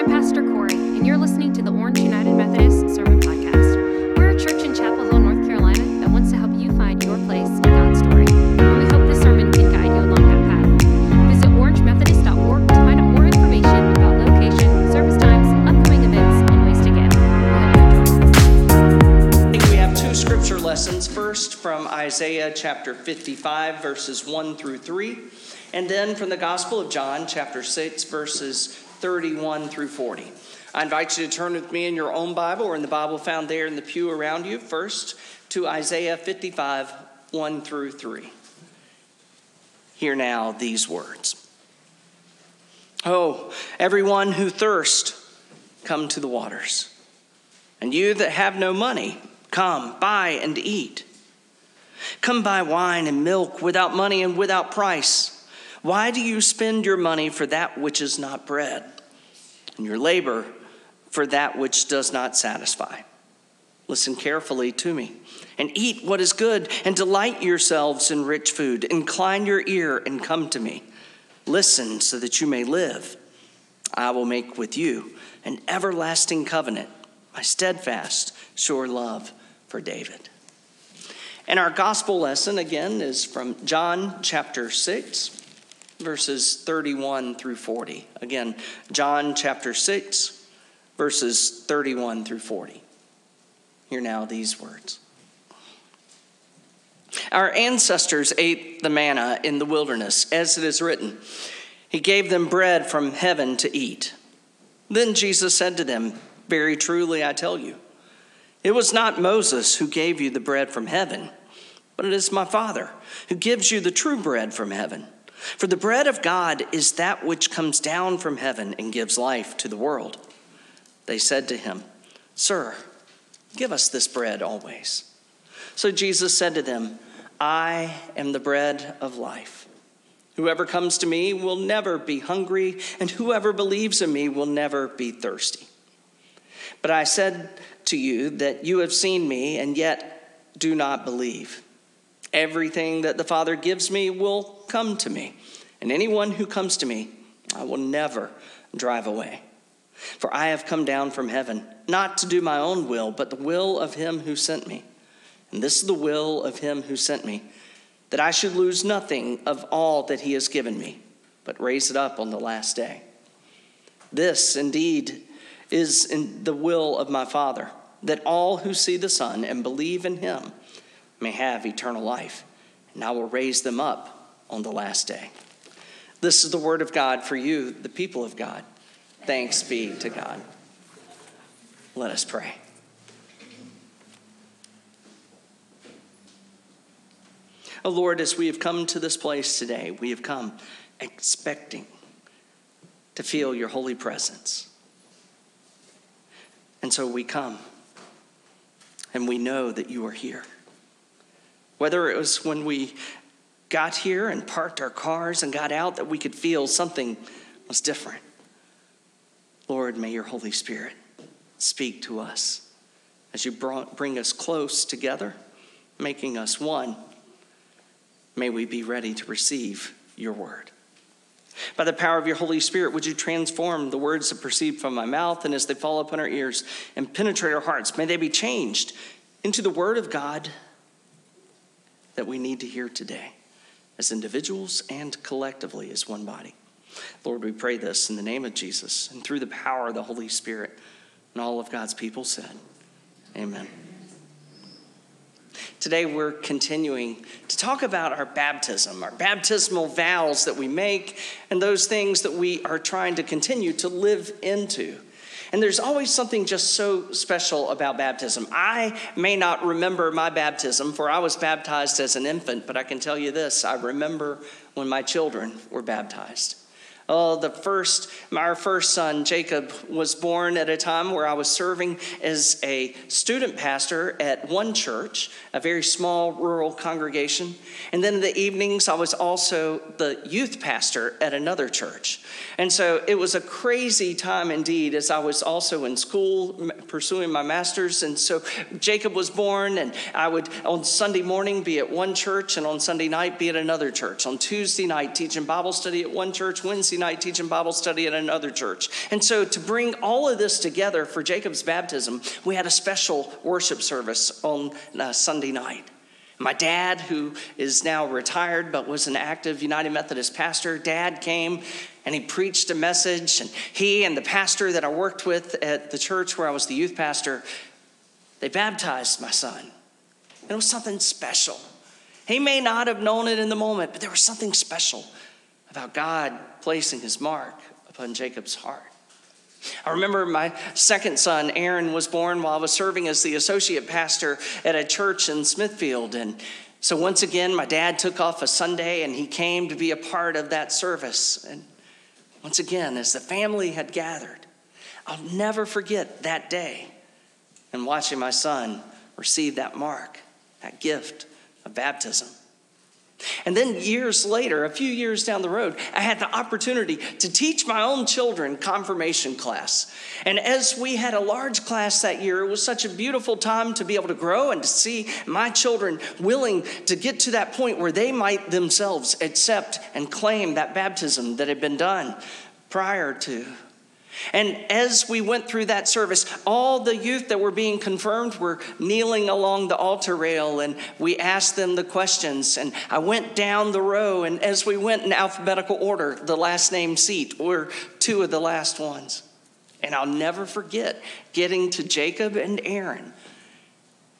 I'm Pastor Corey, and you're listening to the Orange United Methodist Isaiah chapter 55, verses 1 through 3, and then from the Gospel of John, chapter 6, verses 31 through 40. I invite you to turn with me in your own Bible or in the Bible found there in the pew around you. First to Isaiah 55, 1 through 3. Hear now these words Oh, everyone who thirst, come to the waters. And you that have no money, come, buy and eat. Come buy wine and milk without money and without price. Why do you spend your money for that which is not bread, and your labor for that which does not satisfy? Listen carefully to me, and eat what is good, and delight yourselves in rich food. Incline your ear and come to me. Listen so that you may live. I will make with you an everlasting covenant, my steadfast, sure love for David. And our gospel lesson again is from John chapter 6, verses 31 through 40. Again, John chapter 6, verses 31 through 40. Hear now these words. Our ancestors ate the manna in the wilderness, as it is written. He gave them bread from heaven to eat. Then Jesus said to them, Very truly I tell you, it was not Moses who gave you the bread from heaven, but it is my Father who gives you the true bread from heaven. For the bread of God is that which comes down from heaven and gives life to the world. They said to him, Sir, give us this bread always. So Jesus said to them, I am the bread of life. Whoever comes to me will never be hungry, and whoever believes in me will never be thirsty. But I said to you that you have seen me, and yet do not believe. Everything that the Father gives me will come to me, and anyone who comes to me, I will never drive away. For I have come down from heaven, not to do my own will, but the will of him who sent me. And this is the will of him who sent me, that I should lose nothing of all that he has given me, but raise it up on the last day. This indeed is in the will of my Father, that all who see the Son and believe in him may have eternal life, and I will raise them up on the last day. This is the word of God for you, the people of God. Thanks be to God. Let us pray. Oh Lord, as we have come to this place today, we have come expecting to feel your holy presence. And so we come and we know that you are here. Whether it was when we got here and parked our cars and got out that we could feel something was different. Lord, may your Holy Spirit speak to us as you bring us close together, making us one. May we be ready to receive your word. By the power of your Holy Spirit, would you transform the words that proceed from my mouth and as they fall upon our ears and penetrate our hearts? May they be changed into the word of God that we need to hear today as individuals and collectively as one body. Lord, we pray this in the name of Jesus and through the power of the Holy Spirit. And all of God's people said, Amen. Today, we're continuing to talk about our baptism, our baptismal vows that we make, and those things that we are trying to continue to live into. And there's always something just so special about baptism. I may not remember my baptism, for I was baptized as an infant, but I can tell you this I remember when my children were baptized. Oh, the first, our first son, Jacob, was born at a time where I was serving as a student pastor at one church, a very small rural congregation. And then in the evenings, I was also the youth pastor at another church. And so it was a crazy time indeed as I was also in school pursuing my master's. And so Jacob was born, and I would on Sunday morning be at one church, and on Sunday night be at another church. On Tuesday night, teaching Bible study at one church, Wednesday night teaching Bible study at another church. And so, to bring all of this together for Jacob's baptism, we had a special worship service on uh, Sunday night. My dad, who is now retired but was an active United Methodist pastor, dad came and he preached a message. And he and the pastor that I worked with at the church where I was the youth pastor, they baptized my son. And it was something special. He may not have known it in the moment, but there was something special about God placing his mark upon Jacob's heart. I remember my second son, Aaron, was born while I was serving as the associate pastor at a church in Smithfield. And so once again, my dad took off a Sunday and he came to be a part of that service. And once again, as the family had gathered, I'll never forget that day and watching my son receive that mark, that gift of baptism. And then years later, a few years down the road, I had the opportunity to teach my own children confirmation class. And as we had a large class that year, it was such a beautiful time to be able to grow and to see my children willing to get to that point where they might themselves accept and claim that baptism that had been done prior to and as we went through that service, all the youth that were being confirmed were kneeling along the altar rail, and we asked them the questions. And I went down the row, and as we went in alphabetical order, the last name seat were two of the last ones. And I'll never forget getting to Jacob and Aaron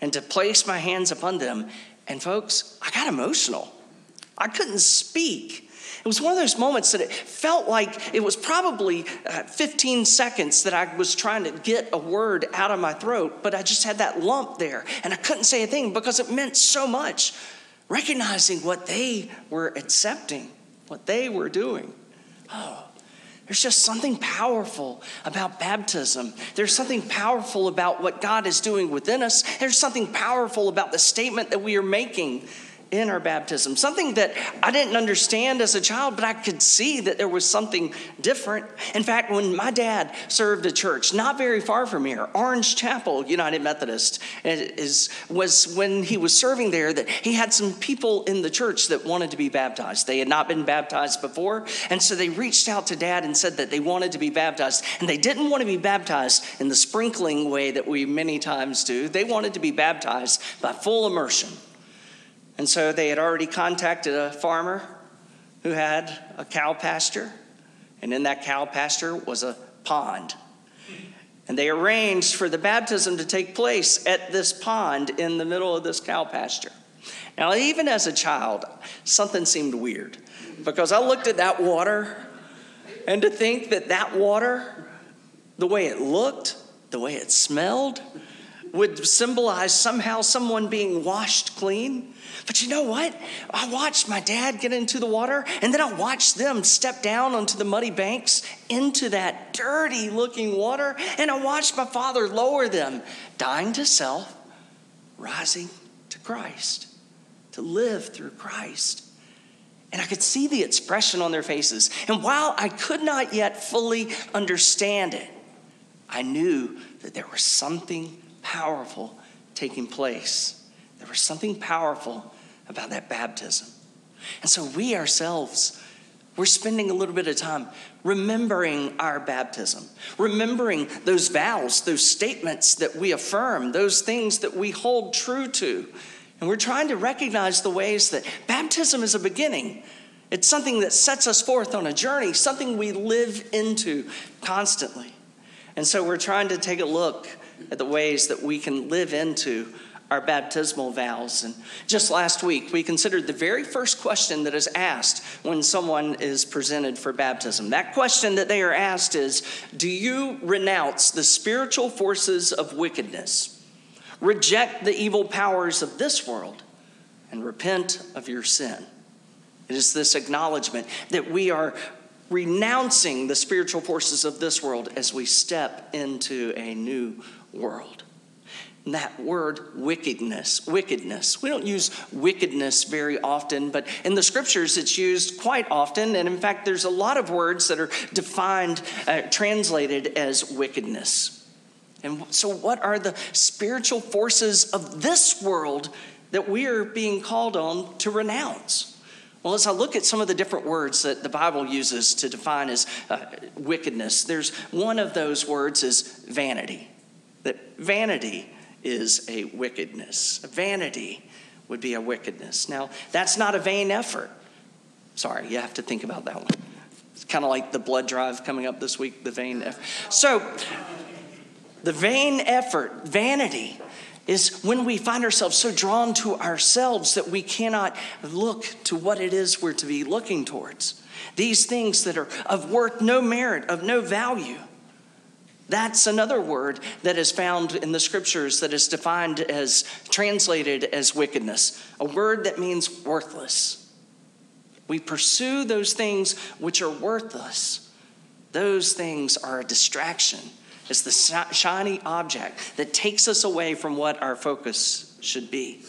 and to place my hands upon them. And folks, I got emotional. I couldn't speak it was one of those moments that it felt like it was probably uh, 15 seconds that I was trying to get a word out of my throat, but I just had that lump there and I couldn't say a thing because it meant so much. Recognizing what they were accepting, what they were doing. Oh, there's just something powerful about baptism. There's something powerful about what God is doing within us. There's something powerful about the statement that we are making in our baptism. Something that I didn't understand as a child, but I could see that there was something different. In fact, when my dad served a church not very far from here, Orange Chapel United Methodist, eh, is, was when he was serving there that he had some people in the church that wanted to be baptized. They had not been baptized before, and so they reached out to dad and said that they wanted to be baptized. And they didn't want to be baptized in the sprinkling way that we many times do, they wanted to be baptized by full immersion. And so they had already contacted a farmer who had a cow pasture, and in that cow pasture was a pond. And they arranged for the baptism to take place at this pond in the middle of this cow pasture. Now, even as a child, something seemed weird because I looked at that water, and to think that that water, the way it looked, the way it smelled, would symbolize somehow someone being washed clean. But you know what? I watched my dad get into the water, and then I watched them step down onto the muddy banks into that dirty looking water, and I watched my father lower them, dying to self, rising to Christ, to live through Christ. And I could see the expression on their faces. And while I could not yet fully understand it, I knew that there was something powerful taking place. There was something powerful about that baptism. And so we ourselves, we're spending a little bit of time remembering our baptism, remembering those vows, those statements that we affirm, those things that we hold true to. And we're trying to recognize the ways that baptism is a beginning. It's something that sets us forth on a journey, something we live into constantly. And so we're trying to take a look at the ways that we can live into our baptismal vows. And just last week, we considered the very first question that is asked when someone is presented for baptism. That question that they are asked is Do you renounce the spiritual forces of wickedness, reject the evil powers of this world, and repent of your sin? It is this acknowledgement that we are renouncing the spiritual forces of this world as we step into a new world. And that word wickedness wickedness we don't use wickedness very often but in the scriptures it's used quite often. And in fact there's a lot of words that are defined uh, translated as wickedness. And so what are the spiritual forces of this world that we are being called on to renounce Well, as I look at some of the different words that the Bible uses to define as uh, wickedness, there's one of those words is vanity. That vanity is a wickedness. Vanity would be a wickedness. Now, that's not a vain effort. Sorry, you have to think about that one. It's kind of like the blood drive coming up this week, the vain effort. So, the vain effort, vanity, is when we find ourselves so drawn to ourselves that we cannot look to what it is we're to be looking towards. These things that are of worth no merit, of no value. That's another word that is found in the scriptures that is defined as translated as wickedness, a word that means worthless. We pursue those things which are worthless. Those things are a distraction. It's the shiny object that takes us away from what our focus should be.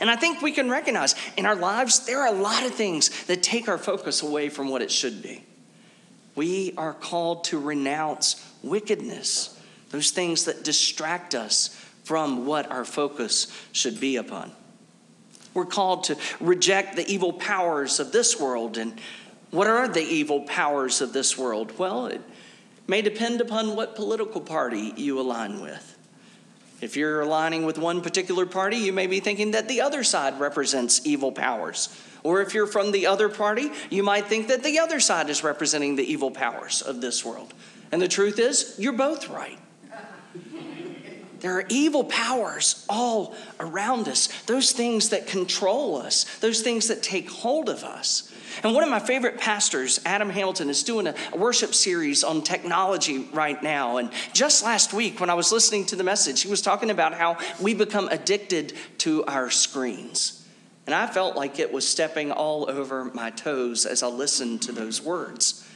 And I think we can recognize in our lives, there are a lot of things that take our focus away from what it should be. We are called to renounce wickedness, those things that distract us from what our focus should be upon. We're called to reject the evil powers of this world. And what are the evil powers of this world? Well, it may depend upon what political party you align with. If you're aligning with one particular party, you may be thinking that the other side represents evil powers. Or if you're from the other party, you might think that the other side is representing the evil powers of this world. And the truth is, you're both right. There are evil powers all around us, those things that control us, those things that take hold of us. And one of my favorite pastors, Adam Hamilton, is doing a worship series on technology right now. And just last week, when I was listening to the message, he was talking about how we become addicted to our screens. And I felt like it was stepping all over my toes as I listened to those words.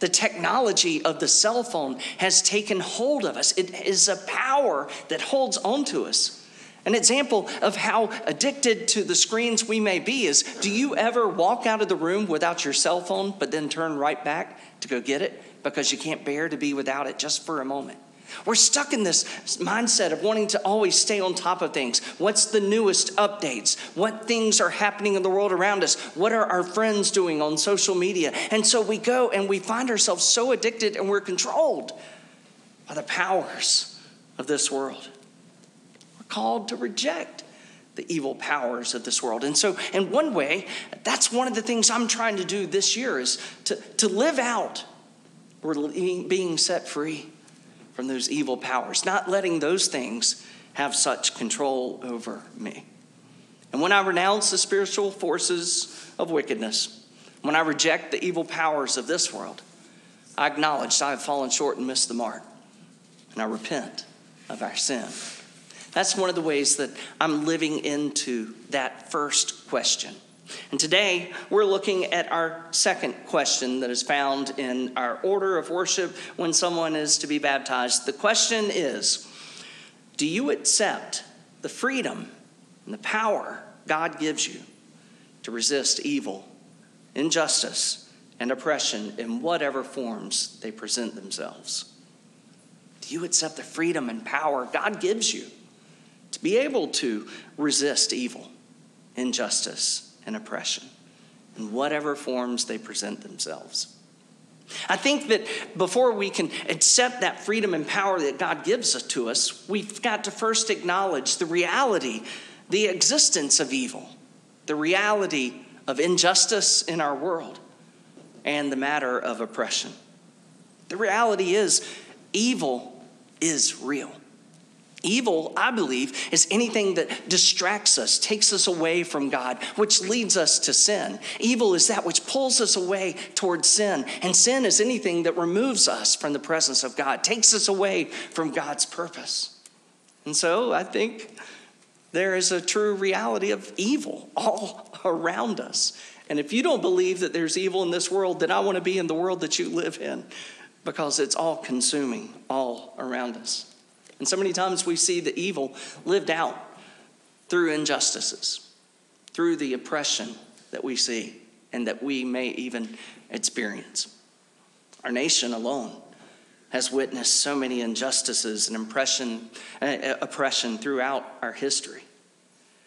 The technology of the cell phone has taken hold of us. It is a power that holds onto us. An example of how addicted to the screens we may be is do you ever walk out of the room without your cell phone, but then turn right back to go get it because you can't bear to be without it just for a moment? We're stuck in this mindset of wanting to always stay on top of things. What's the newest updates? What things are happening in the world around us? What are our friends doing on social media? And so we go and we find ourselves so addicted and we're controlled by the powers of this world. Called to reject the evil powers of this world. And so, in one way, that's one of the things I'm trying to do this year is to, to live out. We're being set free from those evil powers, not letting those things have such control over me. And when I renounce the spiritual forces of wickedness, when I reject the evil powers of this world, I acknowledge I have fallen short and missed the mark, and I repent of our sin. That's one of the ways that I'm living into that first question. And today, we're looking at our second question that is found in our order of worship when someone is to be baptized. The question is Do you accept the freedom and the power God gives you to resist evil, injustice, and oppression in whatever forms they present themselves? Do you accept the freedom and power God gives you to be able to resist evil, injustice, and oppression in whatever forms they present themselves. I think that before we can accept that freedom and power that God gives to us, we've got to first acknowledge the reality, the existence of evil, the reality of injustice in our world, and the matter of oppression. The reality is, evil is real. Evil, I believe, is anything that distracts us, takes us away from God, which leads us to sin. Evil is that which pulls us away towards sin. And sin is anything that removes us from the presence of God, takes us away from God's purpose. And so I think there is a true reality of evil all around us. And if you don't believe that there's evil in this world, then I want to be in the world that you live in because it's all consuming all around us. And so many times we see the evil lived out through injustices, through the oppression that we see and that we may even experience. Our nation alone has witnessed so many injustices and oppression, uh, uh, oppression throughout our history.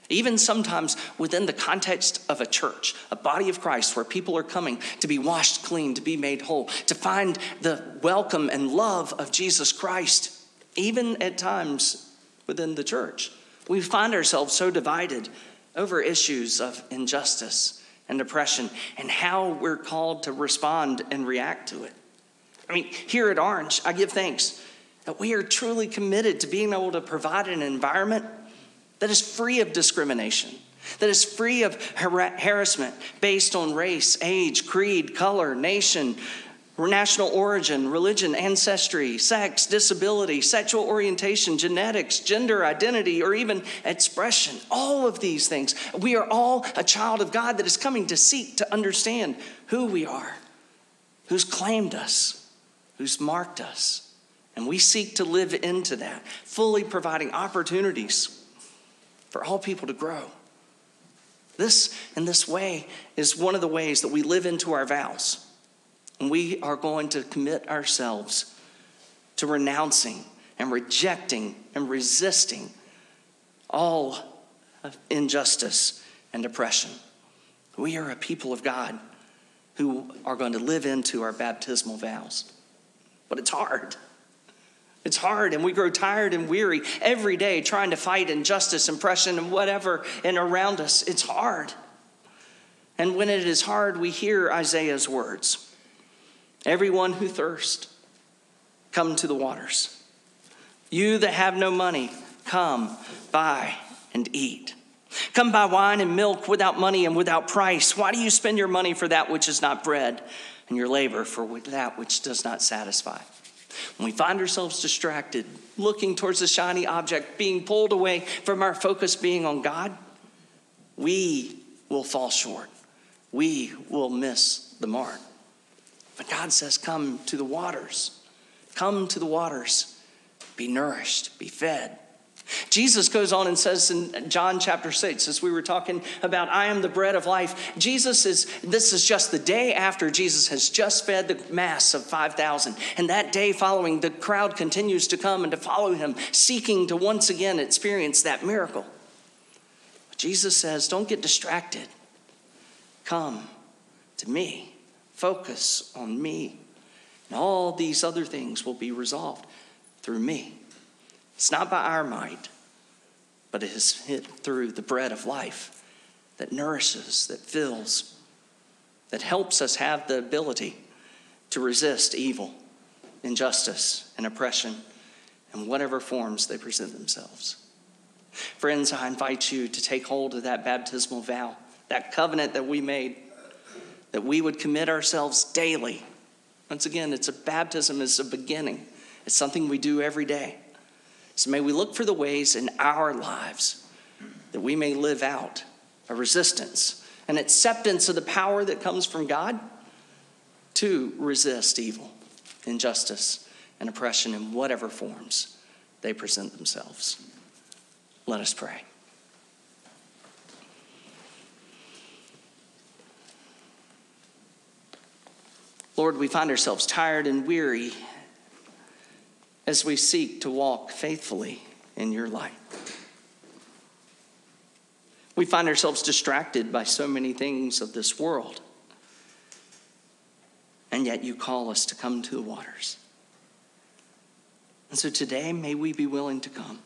Even sometimes within the context of a church, a body of Christ where people are coming to be washed clean, to be made whole, to find the welcome and love of Jesus Christ, even at times within the church. We find ourselves so divided over issues of injustice and oppression and how we're called to respond and react to it. I mean, here at Orange, I give thanks that we are truly committed to being able to provide an environment that is free of discrimination, that is free of har- harassment based on race, age, creed, color, nation, national origin, religion, ancestry, sex, disability, sexual orientation, genetics, gender identity, or even expression. All of these things. We are all a child of God that is coming to seek to understand who we are, who's claimed us, who's marked us. And we seek to live into that, fully providing opportunities for all people to grow. This, in this way, is one of the ways that we live into our vows. We are going to commit ourselves to renouncing and rejecting and resisting all of injustice and oppression. We are a people of God who are going to live into our baptismal vows. But it's hard. It's hard, and we grow tired and weary every day trying to fight injustice, oppression, and whatever and around us. It's hard. And when it is hard, we hear Isaiah's words Everyone who thirsts, come to the waters. You that have no money, come, buy, and eat. Come buy wine and milk without money and without price. Why do you spend your money for that which is not bread, and your labor for that which does not satisfy? When we find ourselves distracted, looking towards the shiny object, being pulled away from our focus being on God, we will fall short. We will miss the mark. But God says, Come to the waters. Come to the waters. Be nourished, be fed. Jesus goes on and says in John chapter 6, as we were talking about, I am the bread of life. Jesus is, this is just the day after Jesus has just fed the mass of 5,000. And that day following, the crowd continues to come and to follow him, seeking to once again experience that miracle. Jesus says, Don't get distracted. Come to me, focus on me. And all these other things will be resolved through me. It's not by our might, but it is through the bread of life that nourishes, that fills, that helps us have the ability to resist evil, injustice, and oppression in whatever forms they present themselves. Friends, I invite you to take hold of that baptismal vow, that covenant that we made, that we would commit ourselves daily. Once again, it's a baptism, it's a beginning, it's something we do every day so may we look for the ways in our lives that we may live out a resistance, an acceptance of the power that comes from God to resist evil, injustice, and oppression in whatever forms they present themselves. Let us pray. Lord, we find ourselves tired and weary as we seek to walk faithfully in your light. We find ourselves distracted by so many things of this world, and yet you call us to come to the waters. And so today, may we be willing to come.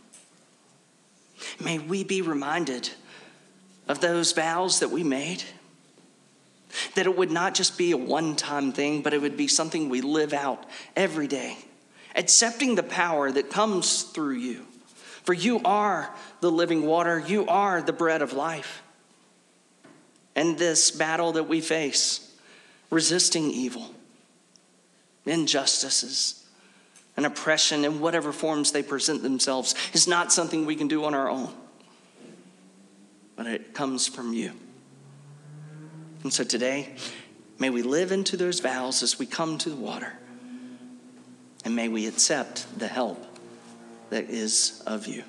May we be reminded of those vows that we made. That it would not just be a one time thing, but it would be something we live out every day accepting the power that comes through you. For you are the living water, you are the bread of life. And this battle that we face, resisting evil, injustices, and oppression in whatever forms they present themselves, is not something we can do on our own, but it comes from you. And so today, may we live into those vows as we come to the water. And may we accept the help that is of you.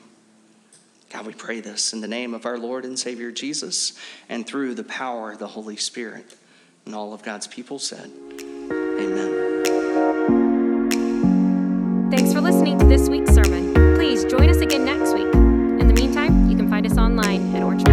God, we pray this in the name of our Lord and Savior Jesus and through the power of the Holy Spirit. And all of God's people said, Amen. Thanks for listening to this week's sermon. Please join us again next week. In the meantime, you can find us online at Orchard.